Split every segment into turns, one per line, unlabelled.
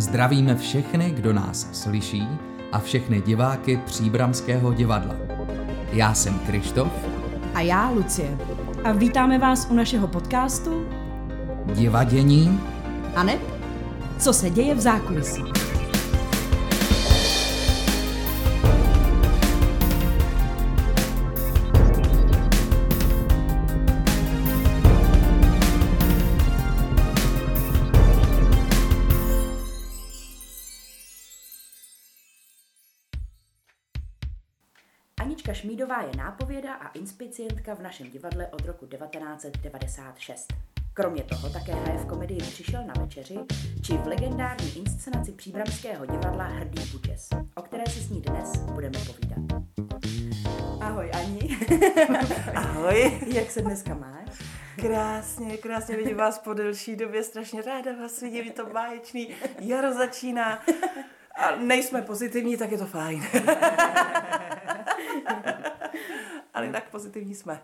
Zdravíme všechny, kdo nás slyší a všechny diváky Příbramského divadla. Já jsem Krištof.
A já Lucie. A vítáme vás u našeho podcastu
Divadění
a ne, co se děje v zákulisí.
Je nápověda a inspicientka v našem divadle od roku 1996. Kromě toho také hraje v komedii Přišel na večeři, či v legendární inscenaci příbramského divadla Hrdý Bučes, o které si s ní dnes budeme povídat. Ahoj Ani.
Ahoj.
Jak se dneska máš?
Krásně, krásně vidím vás po delší době, strašně ráda vás vidím, je to báječný, jaro začíná a nejsme pozitivní, tak je to fajn. Ale tak pozitivní jsme.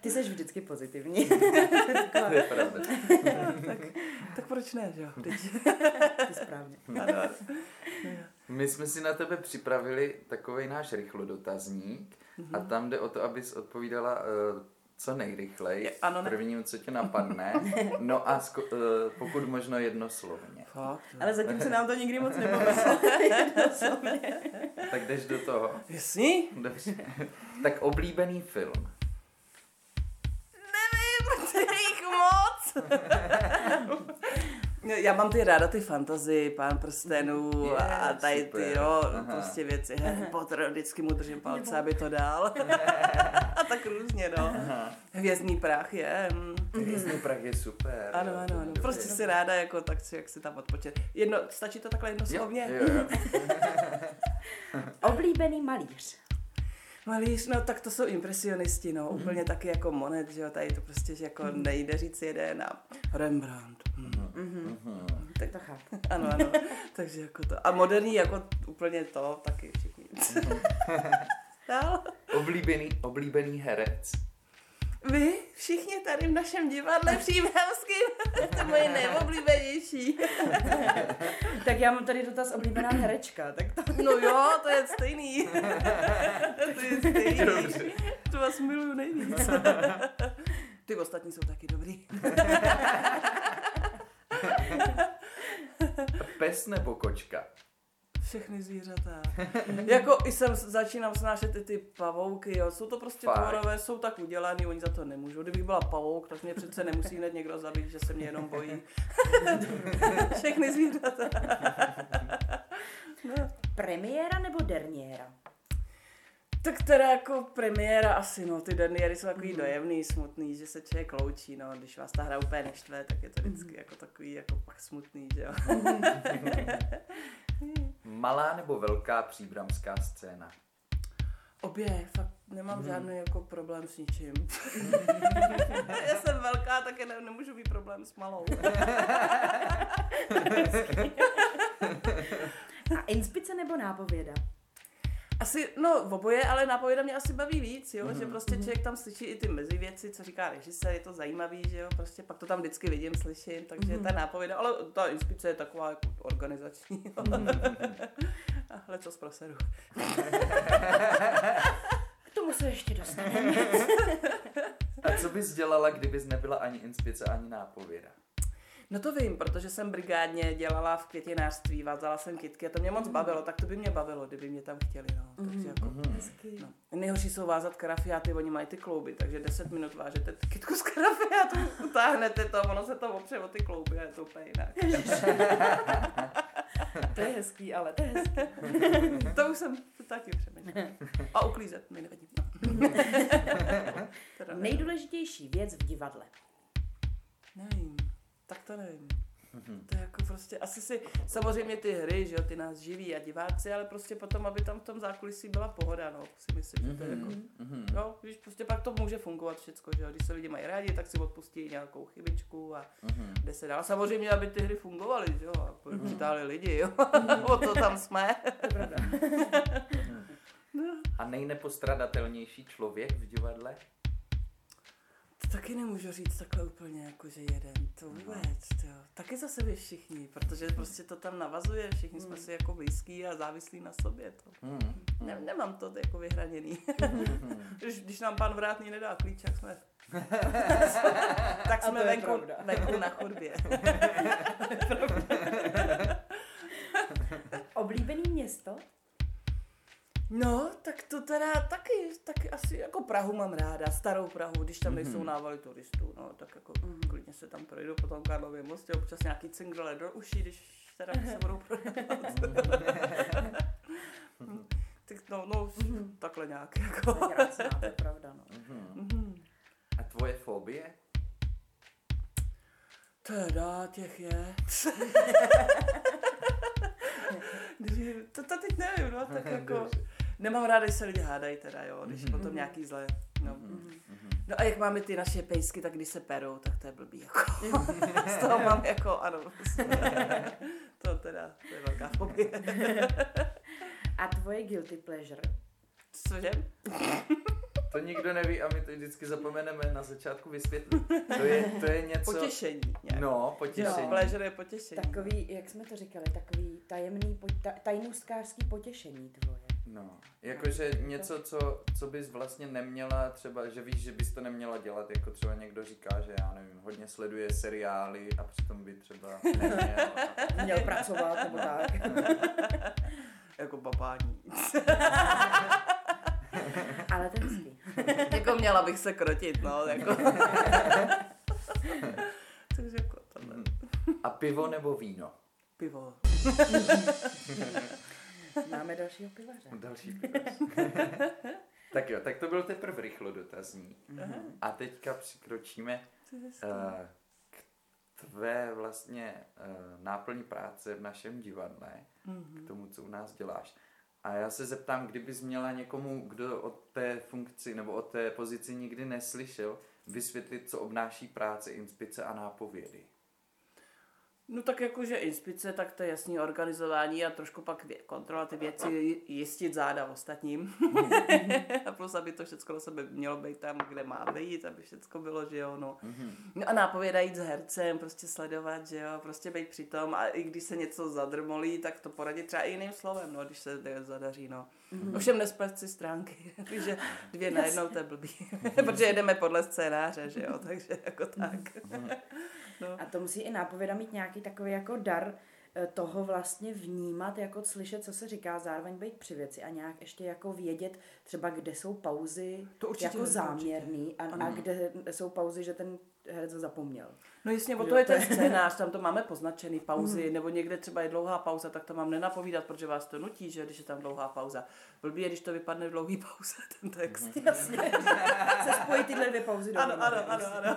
Ty jsi vždycky pozitivní.
To je pravda.
tak, tak proč ne, že jo? Teď.
Ty správně.
Ano.
My jsme si na tebe připravili takový náš rychlodotazník a tam jde o to, abys odpovídala uh, co nejrychleji,
ano, ne?
prvním, co tě napadne, no a sko- uh, pokud možno jednoslovně.
Fakt,
Ale zatím se nám to nikdy moc nepovedlo.
Tak jdeš do toho.
Jasný?
Dobře. Tak oblíbený film.
Nevím, ty jich moc. Já mám ty ráda ty fantazy, pán prstenů
Je,
a tady ty,
super.
jo,
Aha.
prostě věci. Harry Potter, vždycky mu držím palce, aby to dal. Tak různě, no. Hvězdný prach je. mm.
Hvězdný prach je super.
Ano, ano, ano.
Dobře.
Prostě si ráda, jako tak si, jak si tam odpočet. Jedno, stačí to takhle
Jo,
jednoslovně?
jo, jo.
Oblíbený malíř.
Malíř, no tak to jsou impresionisti, no, úplně taky jako Monet, že jo, tady to prostě, že jako nejde říct jeden a Rembrandt. Hm.
Mhm.
Tak to chápu.
Ano, ano, takže jako to. A moderní jako úplně to taky všichni. Dál.
Oblíbený, oblíbený herec.
Vy všichni tady v našem divadle příbramským jste moje nejoblíbenější.
Tak já mám tady dotaz oblíbená herečka, tak to...
No jo, to je stejný. to je stejný.
Dobře.
To vás miluju nejvíc. Ty ostatní jsou taky dobrý.
Pes nebo kočka?
Všechny zvířata. jako i jsem začínám snášet i ty pavouky, jo. Jsou to prostě
Fakt.
tvorové, jsou tak udělaný, oni za to nemůžou. Kdybych byla pavouk, tak mě přece nemusí hned někdo zabít, že se mě jenom bojí. Všechny zvířata. no.
Premiéra nebo derniéra?
Tak teda jako premiéra asi, no, ty derniéry jsou takový dojemný, smutný, že se člověk loučí, no, když vás ta hra úplně neštve, tak je to vždycky jako takový, jako pak smutný, že jo.
Malá nebo velká příbramská scéna?
Obě, fakt nemám žádný jako problém s ničím. Já jsem velká, tak ne, nemůžu mít problém s malou.
A inspice nebo nápověda?
Asi, no, oboje, ale nápověda mě asi baví víc, jo, že prostě člověk tam slyší i ty mezi věci, co říká režisér, je to zajímavý, že jo, prostě pak to tam vždycky vidím, slyším, takže ta nápověda, ale ta inspice je taková jako organizační, jo. A hle, co z proseru.
K tomu se ještě dostaneme.
A co bys dělala, kdybys nebyla ani inspice, ani nápověda?
No to vím, protože jsem brigádně dělala v květinářství, vázala jsem kytky a to mě moc bavilo, tak to by mě bavilo, kdyby mě tam chtěli, no. Takže jako, no. Nejhorší jsou vázat karafiáty, oni mají ty klouby, takže 10 minut vážete kytku z karafiátu, utáhnete to, ono se to opře o ty klouby a je to úplně jinak.
To je hezký, ale to je hezký.
to už jsem taky přemýšlela. A uklízet mi nevadí. Ne.
Nejdůležitější věc v divadle.
Nevím, tak to nevím. To je jako prostě, asi si, samozřejmě ty hry, že jo, ty nás živí a diváci, ale prostě potom, aby tam v tom zákulisí byla pohoda, no, si myslím, že to je jako,
Mhm.
no, víš, prostě pak to může fungovat všecko, že jo, když se lidi mají rádi, tak si odpustí nějakou chybičku a
Mhm.
jde se dál. Samozřejmě, aby ty hry fungovaly, že jo, a přitáhli lidi, jo, o to tam jsme.
A nejnepostradatelnější člověk v divadle?
Taky nemůžu říct takhle úplně jako, že jeden, to vůbec, jo. Taky zase vy všichni, protože prostě to tam navazuje, všichni jsme si jako blízký a závislí na sobě, to.
Hmm.
Ne, nemám to jako vyhraněný. když, když nám pan vrátný nedá klíč, jak jsme tak jsme venku, venku na chodbě.
Oblíbený město?
No, tak to teda taky, taky asi jako Prahu mám ráda, starou Prahu, když tam nejsou návaly turistů, no, tak jako klidně se tam projdu po tom Karlově mostě, občas nějaký cingrele do uší, když teda se budou projednávat. tak no, no, takhle nějak, jako.
To je krásná, to je pravda, no.
Mhm.
A tvoje fobie?
Teda, těch je. To, to teď nevím, no, tak jako... Nemám ráda, když se lidi hádají teda, jo, když je potom nějaký zlé. No. no a jak máme ty naše pejsky, tak když se perou, tak to je blbý, jako. Z toho mám jako, ano. to teda, to je velká fobie.
A tvoje guilty pleasure?
Cože?
To nikdo neví a my to vždycky zapomeneme na začátku vysvětlit. To je, to je něco...
Potěšení. Nějak.
No, potěšení.
No, pleasure je potěšení.
Takový, jak jsme to říkali, takový tajemný, po- ta, tajnůstkářský potěšení tvoje.
No, jakože něco, co, co bys vlastně neměla třeba, že víš, že bys to neměla dělat, jako třeba někdo říká, že já nevím, hodně sleduje seriály a přitom by třeba neměl.
Měl pracovat nebo tak.
Jako babání.
Ale ten svý.
jako měla bych se krotit, no, jako. Takže jako tohle.
A pivo nebo víno?
Pivo.
Máme dalšího pivaře.
Další pivo. tak jo, tak to byl teprve rychlo dotazní. A teďka přikročíme eh, k tvé vlastně eh, náplní práce v našem divadle, k tomu, co u nás děláš. A já se zeptám, kdybys měla někomu, kdo o té funkci nebo o té pozici nikdy neslyšel, vysvětlit, co obnáší práce, inspice a nápovědy.
No tak jakože inspice, tak to je jasný organizování a trošku pak vě- kontrolovat ty věci, jistit záda ostatním. a plus, aby to všechno na sebe mělo být tam, kde má být, aby všechno bylo, že jo, no. no a nápověda jít s hercem, prostě sledovat, že jo, prostě být při tom a i když se něco zadrmolí, tak to poradit třeba i jiným slovem, no, když se zadaří, no. Ovšem nesplet si stránky, takže dvě najednou to je blbý, protože jedeme podle scénáře, že jo, takže jako tak. No.
A to musí i nápověda mít nějaký takový jako dar eh, toho vlastně vnímat, jako slyšet, co se říká, zároveň být při věci a nějak ještě jako vědět třeba, kde jsou pauzy
To určitě,
jako záměrný a, a kde jsou pauzy, že ten herec zapomněl.
No jasně, o to je ten scénář, tam to máme poznačený pauzy, nebo někde třeba je dlouhá pauza, tak to mám nenapovídat, protože vás to nutí, že když je tam dlouhá pauza. Blbý je, když to vypadne v dlouhý pauze, ten text.
Jasně. se spojí tyhle dvě pauzy
Ano,
dohromady.
ano, ano, ano.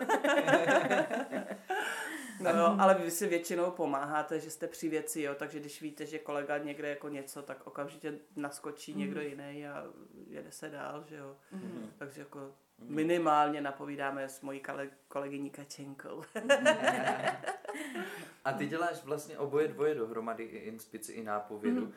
No jo, ale vy si většinou pomáháte, že jste při věci, jo, takže když víte, že kolega někde jako něco, tak okamžitě naskočí někdo jiný a jede se dál, že jo. Takže jako minimálně napovídáme s mojí kole- kolegyní Kačenkou.
A ty děláš vlastně oboje dvoje dohromady, i inspici, i nápovědu.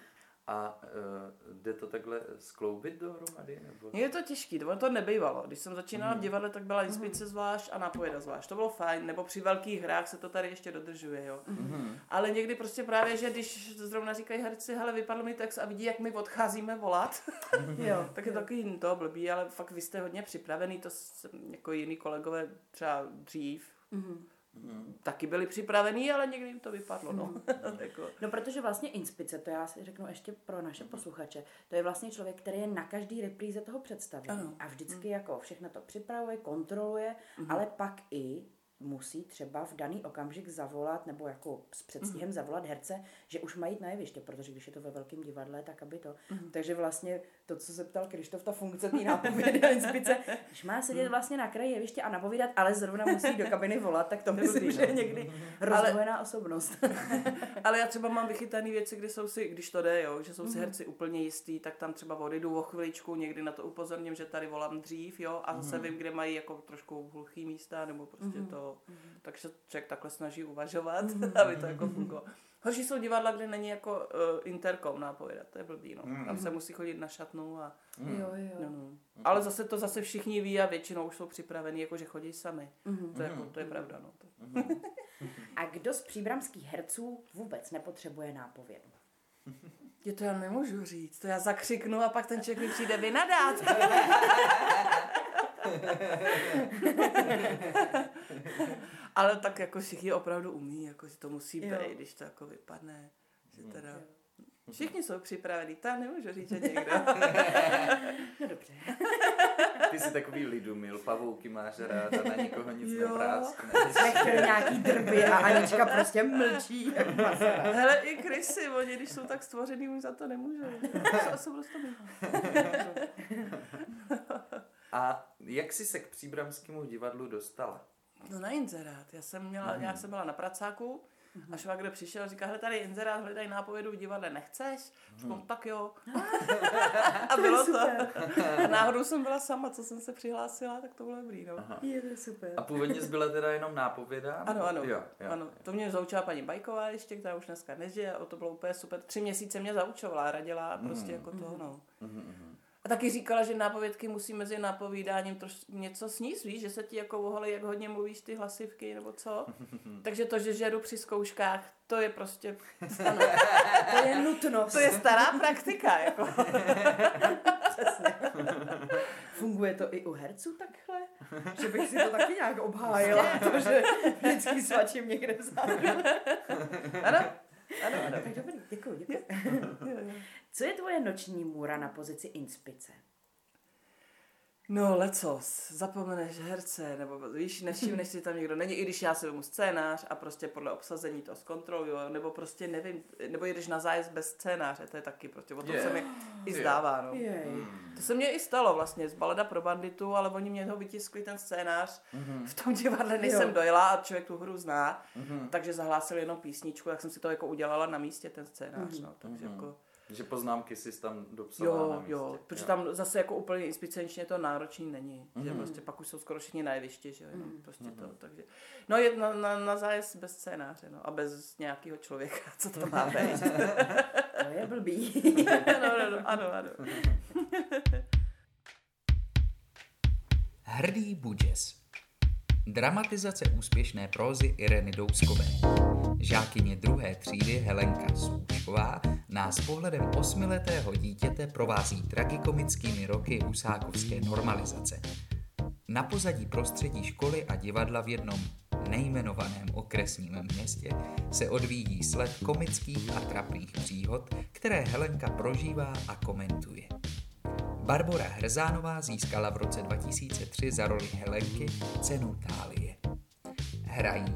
A uh, jde to takhle skloubit dohromady? Nebo?
Je to těžký, ono to nebývalo. Když jsem začínala v divadle, tak byla inspice zvlášť a nápověda zvlášť. To bylo fajn, nebo při velkých hrách se to tady ještě dodržuje, jo. Ale někdy prostě právě, že když zrovna říkají herci, hele, vypadl mi text a vidí, jak my odcházíme volat,
Jo.
tak je to takový to blbý, ale fakt vy jste hodně připravený, to jsem, jako jiní kolegové třeba dřív, taky byli připravení, ale někdy jim to vypadlo, no. jako,
No protože vlastně inspice, to já si řeknu ještě pro naše posluchače, to je vlastně člověk, který je na každý repríze toho představení
Ano.
a vždycky jako všechno to připravuje, kontroluje, ale pak i musí třeba v daný okamžik zavolat, nebo jako s předstihem zavolat herce, že už mají jít na jeviště, protože když je to ve velkém divadle, tak aby to. Takže vlastně to, co se ptal Krištof, ta funkce té inspice, když má sedět vlastně na kraji jeviště a napovídat, ale zrovna musí do kabiny volat, tak to myslím, že je někdy rozdvojená osobnost.
Ale já třeba mám vychytané věci, kdy jsou si, když to jde, jo, že jsou si herci úplně jistý, tak tam třeba odejdu o chviličku, někdy na to upozorním, že tady volám dřív, jo, a zase vím, kde mají jako trošku hluchý místa, nebo prostě to, jo. Mm-hmm. Takže člověk takhle snaží uvažovat, aby to jako fungovalo. Horší jsou divadla, kde není jako uh, interkom nápovědat, to je blbý, no. Mm. Tam se musí chodit na šatnu a...
Mm. Jo, jo.
No, no. Ale zase to zase všichni ví a většinou už jsou připravení, jako že chodí sami. Mm. To, je, jako, to je pravda, no.
a kdo z příbramských herců vůbec nepotřebuje nápovědu?
Je to já nemůžu říct, to já zakřiknu a pak ten člověk mi přijde vynadat. Ale tak jako všichni opravdu umí, jako že to musí být, když to jako vypadne. Že mm. teda... Všichni jsou připravení, to nemůžu říct, že někdo.
no dobře.
Ty jsi takový lidumil, pavouky máš rád a na nikoho nic jo. nepráskne.
Nějaký drby a Anička prostě mlčí.
Hele, i krysy, oni když jsou tak stvořený, už za to nemůžou. To jsou prostě
A jak jsi se k příbramskému divadlu dostala?
No na inzerát. Já jsem měla, mm. já jsem byla na pracáku mm. a švagr přišel a říká, hele tady inzerát, hledaj nápovědu v divadle, nechceš? Mm. Říkám, tak jo. a bylo to. a náhodou jsem byla sama, co jsem se přihlásila, tak to bylo dobrý, no. Aha.
Je to super.
A původně jsi byla teda jenom nápověda?
Ano, ano. Jo, jo, ano. To mě zaučila paní Bajková ještě, která už dneska nežije a to bylo úplně super. Tři měsíce mě zaučovala, radila a prostě mm. jako to, no. Mm-hmm. A taky říkala, že nápovědky musí mezi nápovídáním troš, něco sníst, víš, že se ti jako vohali, jak hodně mluvíš ty hlasivky, nebo co. Takže to, že žeru při zkouškách, to je prostě...
Ano, to je nutnost.
To je stará praktika, jako.
Přesně. Funguje to i u herců takhle? Že bych si to taky nějak obhájila, to, že vždycky svačím někde vzadu.
Ano, ano, ano.
Tak dobrý, děkuji, děkuji. Co je tvoje noční můra na pozici inspice?
No, lecos, zapomeneš herce, nebo víš, nevšimneš si tam někdo není, i když já si vemu scénář a prostě podle obsazení to zkontroluju, nebo prostě nevím, nebo jdeš na zájezd bez scénáře, to je taky prostě, o tom yeah. se mi i zdává, no.
Yeah.
To se mně i stalo vlastně z Balada pro banditu, ale oni mě ho vytiskli ten scénář, mm-hmm. v tom divadle nejsem dojela a člověk tu hru zná, mm-hmm. takže zahlásil jenom písničku, tak jsem si to jako udělala na místě ten scénář, mm-hmm. no, takže mm-hmm. jako
že poznámky si tam dopsala
jo,
na místě.
Jo, protože jo. tam zase jako úplně inspicenčně to náročný není. Mm. Že mhm. prostě pak už jsou skoro všichni na jevišti, že jo, mm. prostě mm. to, mhm. takže. No je na, na, na zájezd bez scénáře, no, a bez nějakého člověka, co to má být.
to je blbý.
no, no, no, ano, ano.
Hrdý Budžes Dramatizace úspěšné prózy Ireny Douskové. Žákyně druhé třídy Helenka Soušková nás pohledem osmiletého dítěte provází tragikomickými roky usákovské normalizace. Na pozadí prostředí školy a divadla v jednom nejmenovaném okresním městě se odvíjí sled komických a trapných příhod, které Helenka prožívá a komentuje. Barbora Hrzánová získala v roce 2003 za roli Helenky cenu Tálie. Hrají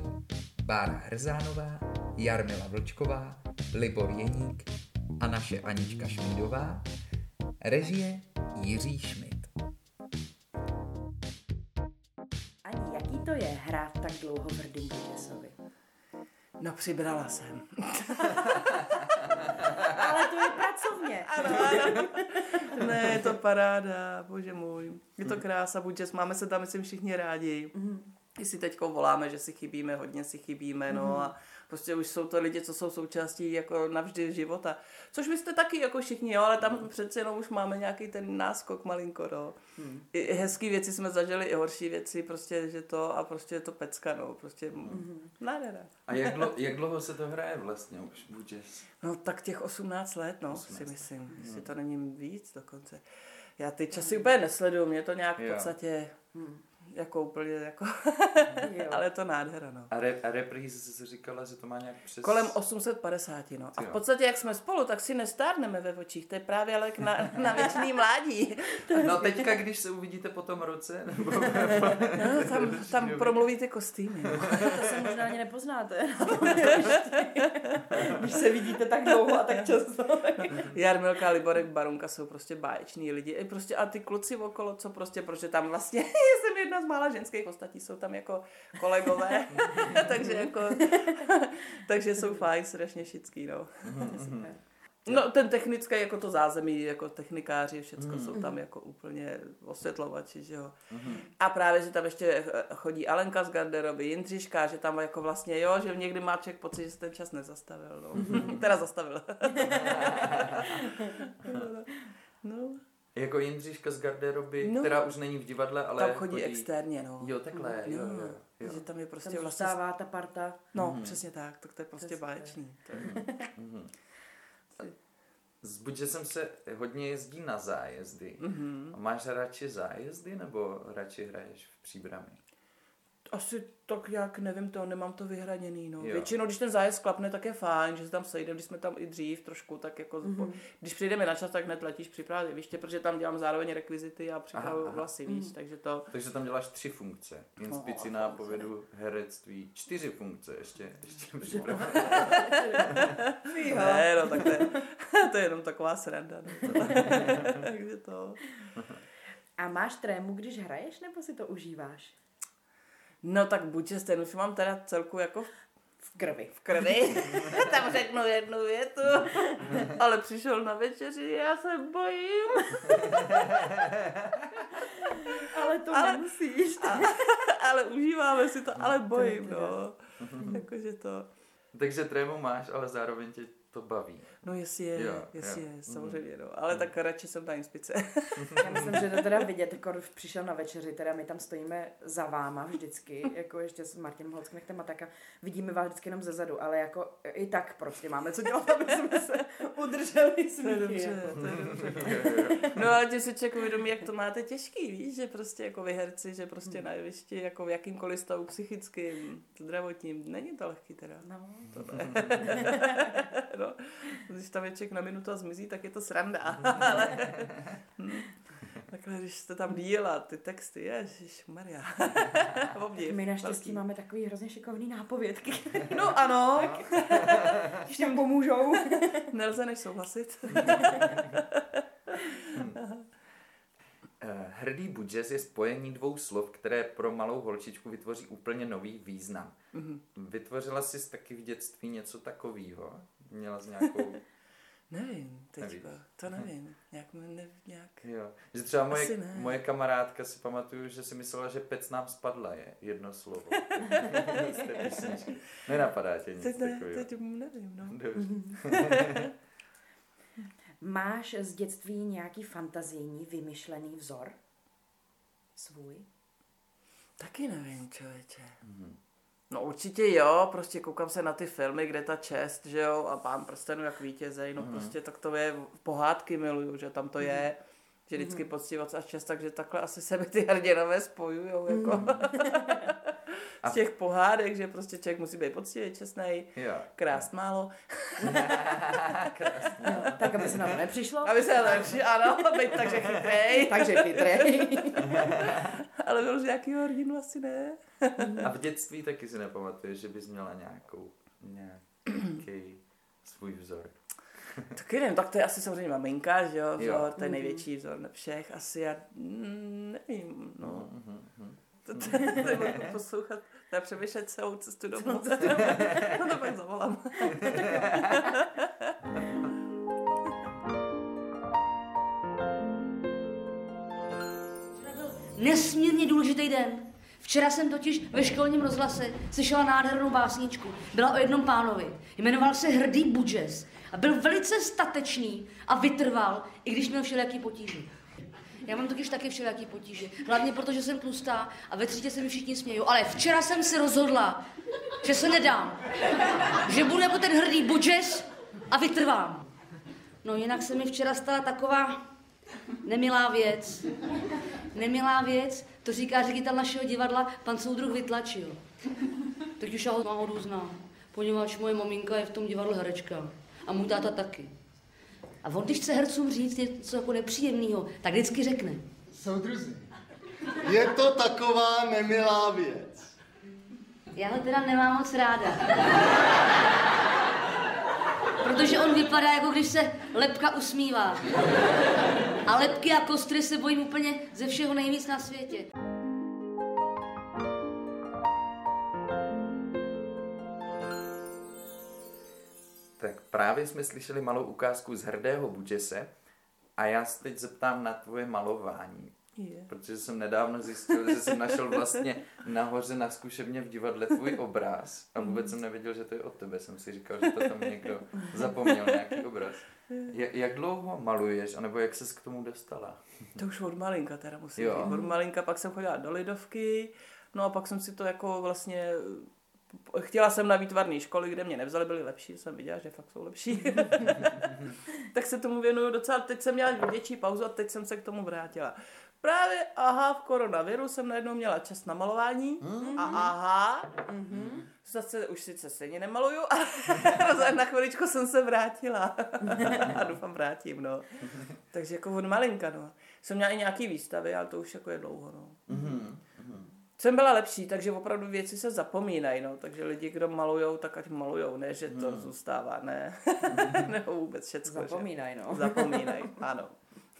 Bára Hrzánová, Jarmila Vlčková, Libor Jeník a naše Anička Šmídová, režie Jiří Šmit.
Ani jaký to je hrát tak dlouho v Hrdým
No přibrala jsem.
Ale to je pracovně.
Ano, ano. Ne, je to paráda, bože můj. Je to krása, buď máme se tam, myslím, všichni rádi. Mm. Jestli teď voláme, že si chybíme, hodně si chybíme, no mm. a Prostě už jsou to lidi, co jsou součástí jako navždy života. Což vy jste taky jako všichni, jo, ale tam hmm. přece jenom už máme nějaký ten náskok malinko, no. Hmm. I hezký věci jsme zažili, i horší věci, prostě, že to a prostě je to pecka, no. Prostě hmm. nádhera.
A jak, dlo, jak dlouho se to hraje vlastně už, budeš?
No tak těch 18 let, no, 18 si myslím. Hmm. Jestli to není víc dokonce. Já ty časy úplně nesleduju, mě to nějak v podstatě... Hmm jako úplně jako, ale je to nádhera, no.
A, re, a repríz jsi říkala, že to má nějak přes...
Kolem 850, no. A v podstatě, jak jsme spolu, tak si nestárneme ve očích, to je právě ale na, na věčný mládí.
No teďka, když se uvidíte po tom roce, nebo...
no, tam, tam promluvíte kostýmy. No.
to se možná ani nepoznáte. když se vidíte tak dlouho a tak často.
Jarmilka Liborek Barunka jsou prostě báječní lidi. I prostě a ty kluci okolo, co prostě, protože tam vlastně jsem jedna z mála ženských, ostatní jsou tam jako kolegové, takže jako, takže jsou fajn, strašně šický, no. No ten technický, jako to zázemí, jako technikáři, všechno mm. jsou tam jako úplně osvětlovači, že jo. Mm. A právě, že tam ještě chodí Alenka z garderoby, Jindřiška, že tam jako vlastně, jo, že někdy má člověk pocit, že se ten čas nezastavil, no. Mm. teda zastavil.
no. Jako Jindřiška z garderoby, no, která už není v divadle, ale...
Tam chodí, chodí... externě, no.
Jo, takhle, no, jo, jo, jo.
Že tam je prostě
tam vlastně... ta parta.
No, mm. přesně tak, tak to je prostě Přesně. báječný. Je... mm.
Zbuď, že jsem se hodně jezdí na zájezdy. Mm-hmm. Máš radši zájezdy nebo radši hraješ v příbrami?
Asi tak jak, nevím to, nemám to vyhraněný, no. Jo. Většinou, když ten zájezd klapne, tak je fajn, že se tam sejdeme, když jsme tam i dřív trošku, tak jako, mm-hmm. když přijdeme na čas, tak hned letíš připravit víš, protože tam dělám zároveň rekvizity a připravu vlasy, víš, mm. takže to...
Takže tam děláš tři funkce, inspici, no, nápovědu, herectví, čtyři funkce ještě, ještě
ne, no, tak to je, to je jenom taková sranda, no. takže to...
A máš trému, když hraješ, nebo si to užíváš?
No tak buď ten už mám teda celku jako
v krvi.
V krvi. Tam řeknu jednu větu. Ale přišel na večeři, já se bojím.
ale to ale, nemusíš.
A, ale užíváme si to, ale bojím, no. Jakože to.
Takže trému máš, ale zároveň tě to baví.
No jestli je, jo, jestli jo. je, samozřejmě, no. Ale mm. tak radši jsem na inspice.
Já myslím, že to teda vidět, jako přišel na večeři, teda my tam stojíme za váma vždycky, jako ještě s Martinem Holckým, nechtem a tak a vidíme vás vždycky jenom ze zadu, ale jako i tak prostě máme co dělat, aby jsme se udrželi je dobře, to je
dobře. No ale tě si člověk uvědomí, jak to máte těžký, víš, že prostě jako vy herci, že prostě hmm. na jevišti, jako v jakýmkoliv stavu psychickým, zdravotním, není to lehký teda. No. To no když tam je člověk na minutu a zmizí, tak je to sranda. Ale, hm, takhle, když jste tam díla, ty texty, ježiš, Maria.
My naštěstí máme takový hrozně šikovný nápovědky.
No ano.
když tam pomůžou.
Nelze než souhlasit.
Eh, hrdý budžes je spojení dvou slov, které pro malou holčičku vytvoří úplně nový význam. Mm-hmm. Vytvořila jsi taky v dětství něco takového? Měla jsi nějakou...
nevím, teďka, to nevím. Nějak, ne, nějak...
Jo, že třeba moje, moje kamarádka si pamatuju, že si myslela, že pec nám spadla je jedno slovo. Nenapadá tě nic
teď ne, takového. Teď nevím, no.
Máš z dětství nějaký fantazijní, vymyšlený vzor? Svůj?
Taky nevím, člověče. Mm-hmm. No určitě jo, prostě koukám se na ty filmy, kde ta čest, že jo, a pán prstenů jak vítězej, no mm. prostě tak to je, pohádky miluju, že tam to mm. je, že vždycky mm. poctivost a čest, takže takhle asi sebe ty hrdinové spojujou, jako. Mm. z těch pohádek, že prostě člověk musí být poctivý, čestný, krás málo.
krás málo. No, tak, aby se to nepřišlo.
Aby se nepřišlo, ano, být takže chytrej.
takže chytrej.
Ale byl nějaký hrdinu asi ne.
A v dětství taky si nepamatuješ, že bys měla nějakou, nějaký svůj vzor.
Taky nevím, tak to je asi samozřejmě maminka, že jo, vzor, jo. to je největší vzor na všech, asi já mm, nevím, no. Mm-hmm. To, to, to, to poslouchat, já přemýšlet celou cestu domů. no to pak zavolám.
Nesmírně důležitý den. Včera jsem totiž ve školním rozhlase slyšela nádhernou básničku. Byla o jednom pánovi. Jmenoval se Hrdý Budžes a byl velice statečný a vytrval, i když měl všelijaký potíže. Já mám totiž taky všelijaký potíže. Hlavně proto, že jsem tlustá a ve třídě se mi všichni smějí. Ale včera jsem si rozhodla, že se nedám. Že budu jako ten hrdý budžes a vytrvám. No jinak se mi včera stala taková nemilá věc. Nemilá věc, to říká ředitel našeho divadla, pan soudruh vytlačil. Teď už já ho náhodou znám, poněvadž moje maminka je v tom divadle herečka. A můj táta taky. A on, když chce hercům říct něco jako nepříjemného, tak vždycky řekne.
Soudruzi, je to taková nemilá věc.
Já ho teda nemám moc ráda. Protože on vypadá, jako když se lepka usmívá. A lepky a kostry se bojím úplně ze všeho nejvíc na světě.
Tak právě jsme slyšeli malou ukázku z hrdého Budžese a já se teď zeptám na tvoje malování.
Je.
Protože jsem nedávno zjistil, že jsem našel vlastně nahoře na zkušebně v divadle tvůj obraz a vůbec jsem nevěděl, že to je od tebe. Jsem si říkal, že to tam někdo zapomněl, nějaký obraz. Jak, jak dlouho maluješ, anebo jak ses k tomu dostala?
To už od malinka teda musím
Jo.
říct. Od malinka pak jsem chodila do Lidovky, no a pak jsem si to jako vlastně Chtěla jsem na výtvarné školy, kde mě nevzali, byly lepší, jsem viděla, že fakt jsou lepší. tak se tomu věnuju docela, teď jsem měla větší pauzu a teď jsem se k tomu vrátila. Právě, aha, v koronaviru jsem najednou měla čas na malování a aha, zase už sice stejně nemaluju, ale na chviličku jsem se vrátila a doufám vrátím, no. Takže jako od malinka, no. Jsem měla i nějaký výstavy, ale to už jako je dlouho, no. Jsem byla lepší, takže opravdu věci se zapomínají, no. Takže lidi, kdo malujou, tak ať malujou, ne, že to zůstává, ne. Nebo vůbec všecko,
Zapomínaj,
že?
no.
Zapomínají, ano.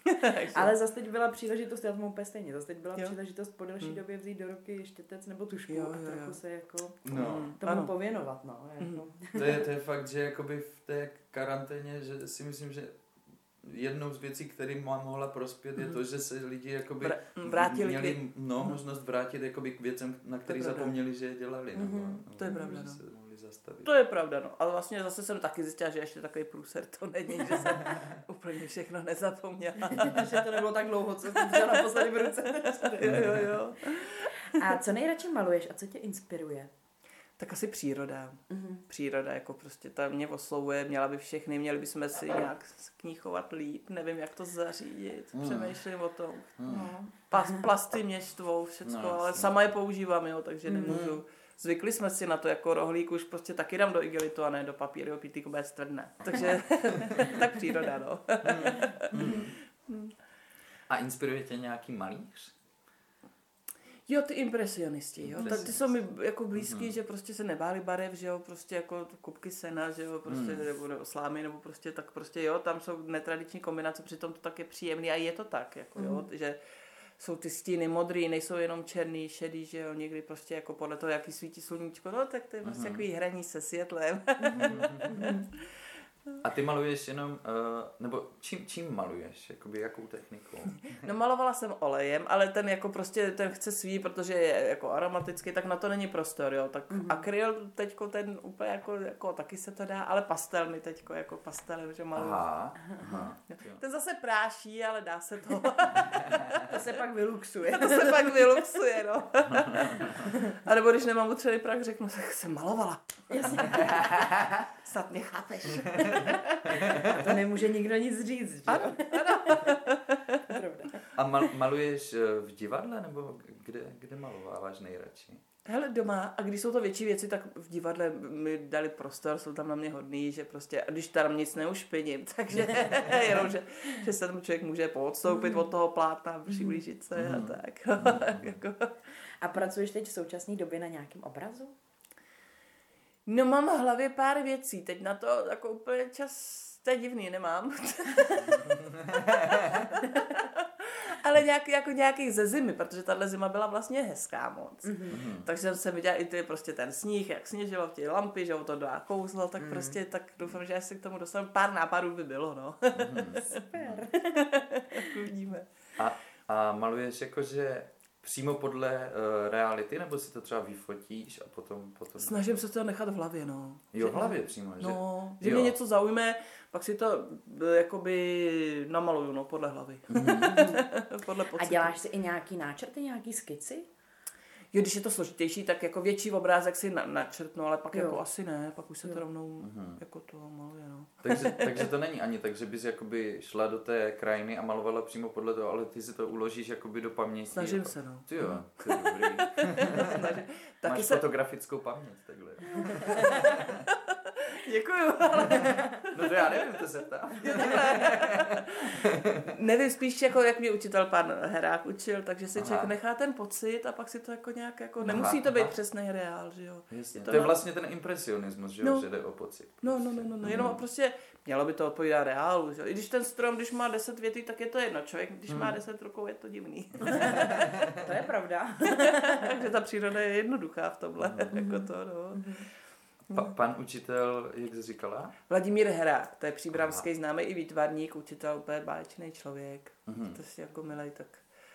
Ale zase teď byla příležitost, já to mám úplně stejně, zase teď byla
Jo.
příležitost po delší době vzít do ruky štětec nebo tušku
Jo,
a
jo,
trochu
jo.
se jako
No,
tomu
Ano.
pověnovat, no. Jako.
to je, to je fakt, že jakoby v té karanténě, že si myslím, že jednou z věcí, kterým mám mohla prospět, je to, že se lidi jakoby
Vra- vrátili
měli no, možnost vrátit jakoby k věcem, na
pravda.
zapomněli, že je dělali. Nebo,
Mhm, to je pravda,
že
no.
se mohli zastavit.
To je pravda, no. Ale vlastně zase jsem taky zjistila, že ještě takový průser to není, že jsem úplně všechno nezapomněla.
že to nebylo tak dlouho, co jsem měla naposledy v ruce.
jo, jo, jo.
A co nejradši maluješ a co tě inspiruje?
Tak asi příroda. Příroda jako prostě ta mě oslovuje, měla by všechny, měli bychom si nějak k ní chovat líp, nevím jak to zařídit, přemýšlím o tom.
No.
Pas, plasty mě štvou, všecko,
No,
ale sama je používám, jo, takže nemůžu. Zvykli jsme si na to jako rohlík, už prostě taky dám do igelitu a ne do papíru, pitýku bude stvrdné. Takže tak příroda, no.
A inspiruje tě nějaký malíř?
Jo, ty impresionisti, jo. Tak ty jsou mi jako blízký, že prostě se nebáli barev, že jo, prostě jako kupky sena, že jo, prostě, nebo, nebo slámy, nebo prostě tak prostě jo, tam jsou netradiční kombinace, přitom to tak je příjemný a je to tak, jako jo, že jsou ty stíny modrý, nejsou jenom černý, šedý, že jo, někdy prostě jako podle toho, jaký svítí sluníčko, no tak to je prostě takový hraní se světlem.
A ty maluješ jenom, uh, nebo čím, čím maluješ? Jakoby jakou technikou?
No malovala jsem olejem, ale ten jako prostě, ten chce svý, protože je jako aromatický, tak na to není prostor, jo. Tak mm-hmm. akryl teďko ten úplně jako, jako, taky se to dá, ale pastel mi teďko jako pastel, že maluju.
Aha, aha.
Ten zase práší, ale dá se to.
To se pak vyluxuje.
to se pak vyluxuje, no. A nebo když nemám utřený prach, řeknu, tak jsem malovala. Snad mě chápeš.
To nemůže nikdo nic říct, že?
Ano,
Pravda.
A mal, maluješ eh, v divadle, nebo kde, kde malováváš nejradši?
Hele, doma, a když jsou to větší věci, tak v divadle mi dali prostor, jsou tam na mě hodný, že prostě, a když tam nic neušpiním, takže jenom, že, že se tam člověk může poodstoupit od toho plátna, přiblížit se a tak. jako.
A pracuješ teď v současné době na nějakém obrazu?
No mám v hlavě pár věcí, teď na to jako úplně čas, to je divný, nemám. Ale nějak, jako nějakých ze zimy, protože tahle zima byla vlastně hezká moc. Mm-hmm. Takže jsem viděla i ty prostě ten sníh, jak sněžilo, ty lampy, že ho to dá kouzlo, tak mm. prostě tak doufám, že až se k tomu dostanu, pár nápadů by bylo, no.
Super.
Uvidíme.
A, a maluješ jakože přímo podle uh, reality, nebo si to třeba vyfotíš a potom... potom
Snažím se to nechat v hlavě, no.
Jo, v hlavě přímo, že?
No, že
Jo.
mě něco zaujme, pak si to eh, jakoby namaluju, no, podle hlavy. podle
A
pocitu.
děláš si i nějaký náčrty, nějaký skici?
Jo, když je to složitější, tak jako větší obrázek si na, načrtnu, ale pak
Jo.
jako asi ne, pak už se to rovnou jako to maluje, no.
Takže, takže to není ani tak, že bys jakoby šla do té krajiny a malovala přímo podle toho, ale ty si to uložíš jakoby do paměti.
Snažím
jako-
se, no.
Ty jo, to je dobrý.
Taky
Máš
se...
fotografickou paměť, takhle.
Děkuju,
No to já nevím, to se ptám.
Nevím, spíš jako jak mě učitel pan Herák učil, takže si
Aha.
člověk nechá ten pocit a pak si to jako nějak jako,
Aha,
nemusí to být
aha.
přesný reál, že jo.
Jasně.
Je
To je
na-
vlastně ten impresionismus, že, jo,
No.
že jde o pocit.
No, no, no, no, no, jenom prostě mělo by to odpovídat reálu, že jo. I když ten strom, když má 10 větví, tak je to jedno. Člověk, když má 10 rukou, je to divný.
To je pravda.
takže ta příroda je jednoduchá v tomhle, jako to, no.
Pa, pan učitel, jak jsi říkala?
Vladimír Herák, to je příbramský známý i výtvarník, učitel, úplně báječný člověk. Mm-hmm. To si jako milej, tak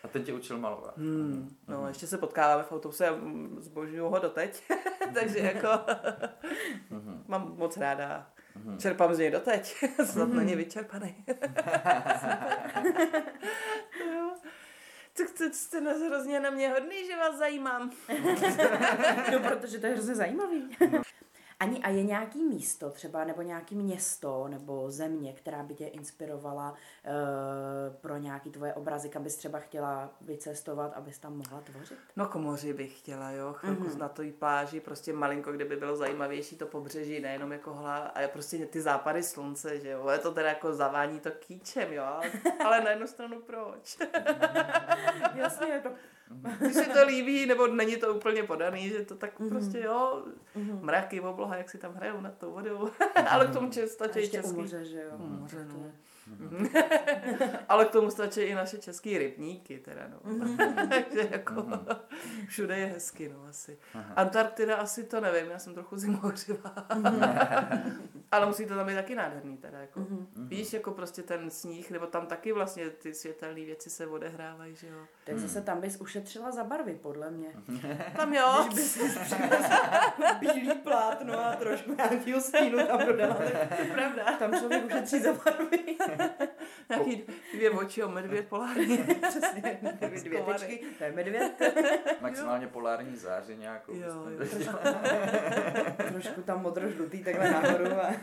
a ten tě učil malovat.
Hmm, no, mm. ještě se potkáváme v autobuse a zbožňuju ho doteď. Takže jako mm. mám moc ráda. Mm. Čerpám z něj doteď. Snad mm. není vyčerpaný. tak to jste na hrozně na mě hodný, že vás zajímám.
no, protože to je hrozně zajímavý. Ani a je nějaký místo třeba, nebo nějaký město, nebo země, která by tě inspirovala uh, pro nějaký tvoje obrazy, kam bys třeba chtěla vycestovat, abys tam mohla tvořit?
No komoři bych chtěla, jo, chvilku mm-hmm. na té pláži, prostě malinko, kde by bylo zajímavější to pobřeží, nejenom jako hla, a je prostě ty západy slunce, že jo, je to teda jako zavání to kýčem, jo, ale, ale na jednu stranu proč?
Jasně, to
když se to líbí, nebo není to úplně podaný, že to tak mm-hmm. prostě jo, mm-hmm. mraky, obloha, jak si tam hrajou nad tou vodou, ale k tomu stačí český.
moře, že jo.
Mm, moře, no. Mm-hmm. ale k tomu stačí i naše české rybníky, teda no. Mm-hmm. Takže jako mm-hmm. všude je hezky, no asi. Antarktida asi to nevím, já jsem trochu zimouřivá. Mm-hmm. ale musí to tam být taky nádherný, teda jako. Mm-hmm. Víš, jako prostě ten sníh, nebo tam taky vlastně ty světelné věci se odehrávají, že jo.
Tak zase tam bys ušetřila za barvy, podle mě.
Tam jo.
Když bys bílý plátno a trošku nějakého stínu tam dodala.
To je pravda.
Tam člověk ušetří za barvy.
Nějaký dvě oči o medvěd polární.
Přesně, dvě, dvě tečky, to je medvěd.
Maximálně polární záře nějakou. Jo, jo.
Trošku tam modro-žlutý takhle nahoru. A...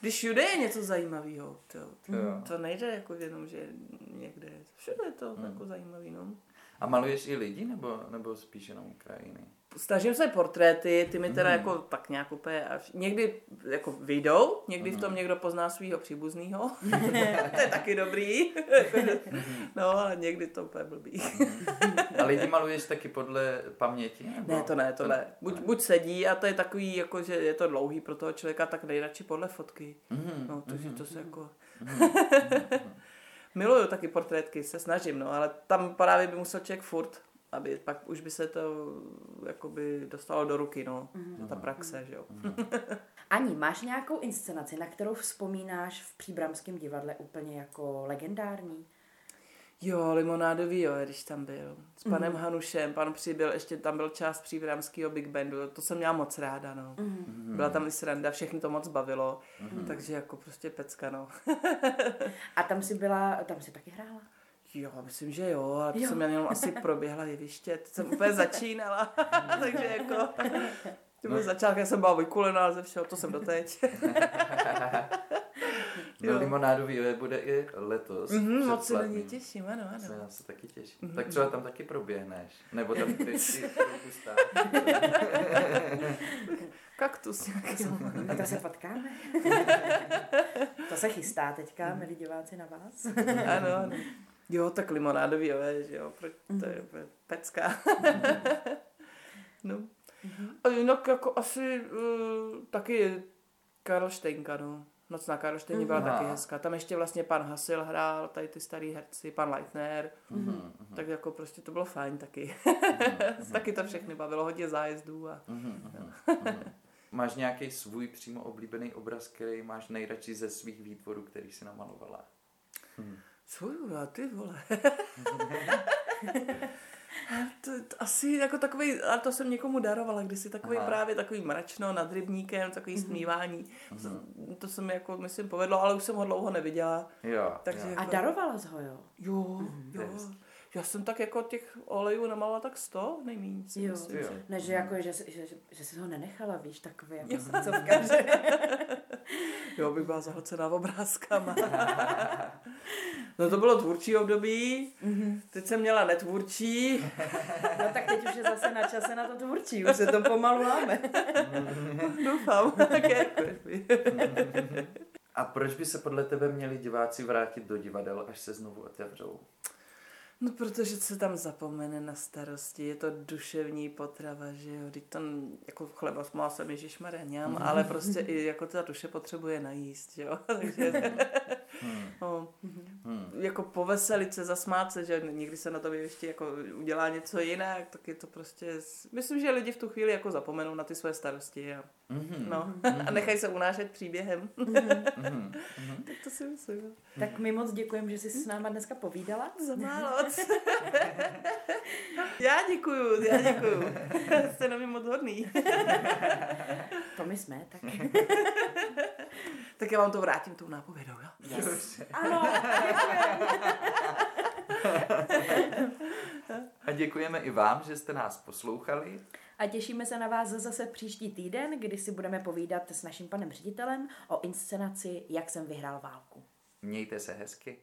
Když všude je něco zajímavého, to, to, to nejde jako jenom, že někde, všude je to hmm. jako zajímavý, no.
A maluješ i lidi, nebo, nebo spíš jenom krajiny?
Snažím se portréty, ty mi teda mm. jako tak nějak úplně, až někdy jako vyjdou, někdy mm. v tom mhm. někdo pozná svého příbuzného, to je taky dobrý, no ale někdy to úplně blbý.
a lidi maluješ taky podle paměti?
Nebo? Ne, to ne, to, to ne. Buď, buď sedí a to je takový, jako že je to dlouhý pro toho člověka, tak nejradši podle fotky. Mm. No, to, mm. to se jako... Mm. Miluju taky portrétky, se snažím, no, ale tam právě by musel člověk furt aby pak už by se to jakoby dostalo do ruky, no, mm-hmm. ta praxe, že jo. Mm-hmm.
Ani, máš nějakou inscenaci, na kterou vzpomínáš v Příbramském divadle úplně jako legendární?
Jo, limonádový, jo, když tam byl. S panem mm-hmm. Hanušem, pan přibyl, ještě tam byl část příbramského Big Bandu, to jsem měla moc ráda, no. Mm-hmm. Byla tam i sranda, všechny to moc bavilo, mm-hmm. takže jako prostě pecka, no.
A tam si byla, tam si taky hrála?
Jo, myslím, že jo, ale to jo. jsem jenom asi proběhla jeviště, to jsem úplně začínala, takže jako, to byl no. začátek, já jsem byla vykulená ze všeho, to jsem doteď.
no, limonádový bude i letos.
Mm-hmm, moc se na ní těším, ano, ano.
Já se taky těším. Mm-hmm. Tak třeba tam taky proběhneš, nebo tam ty si
Kaktus.
A to se potkáme. to se chystá teďka, milí diváci, na vás.
ano, ano. Jo, tak limonádový olej, že jo, mm-hmm. to je mhm. pecka. no. Mm-hmm. A jinak jako asi uh, taky Karlštejnka, no. Noc na Karlštejně byla mm-hmm. taky hezká. Tam ještě vlastně pan Hasil hrál, tady ty starý herci, pan Leitner. Mm-hmm. Tak jako prostě to bylo fajn taky. Mm-hmm. taky to všechny bavilo, hodně zájezdů. A, mm-hmm.
Máš nějaký svůj přímo oblíbený obraz, který máš nejradši ze svých výtvorů, který si namalovala?
Hmm. Svůj ty vole. to, to, asi jako takový, a to jsem někomu darovala kdysi, takový Aha. právě takový mračno nad rybníkem, takový mm-hmm. smívání. Mm-hmm. To se mi jako, myslím, povedlo, ale už jsem ho dlouho neviděla.
Jo,
takže
jo.
Jako... A darovala jsi ho, jo?
Jo, mm-hmm. jo. Já jsem tak jako těch olejů namala tak sto nejméně.
Jo. Myslím, jo. Ne, že, jako, že, že, že, že jsi ho nenechala, víš, takový jako
jo, bych byla zahlcená obrázkama. no to bylo tvůrčí období, mm-hmm. teď jsem měla netvůrčí.
no tak teď už je zase na čase na to tvůrčí, už se to pomalu máme.
Doufám, také.
A proč by se podle tebe měli diváci vrátit do divadel, až se znovu otevřou?
No, protože se tam zapomene na starosti, je to duševní potrava, že jo, teď to jako chleba s másem Ježišmarja mm. ale prostě i jako ta duše potřebuje najíst, že jo, takže. Jako poveselit se, zasmát se, že někdy se na to ještě jako udělá něco jinak, tak je to prostě, myslím, že lidi v tu chvíli jako zapomenou na ty své starosti a, mm-hmm. no, mm-hmm. a nechají se unášet příběhem. Mm-hmm. tak to si myslím.
Tak my moc děkujeme, že jsi s náma dneska povídala.
Za málo. já děkuju, já děkuju. Jste na mě moc hodný.
to my jsme, tak.
Tak já vám to vrátím tou nápovědou, jo?
Yes. ano,
A děkujeme i vám, že jste nás poslouchali.
A těšíme se na vás zase příští týden, kdy si budeme povídat s naším panem ředitelem o inscenaci Jak jsem vyhrál válku.
Mějte se hezky.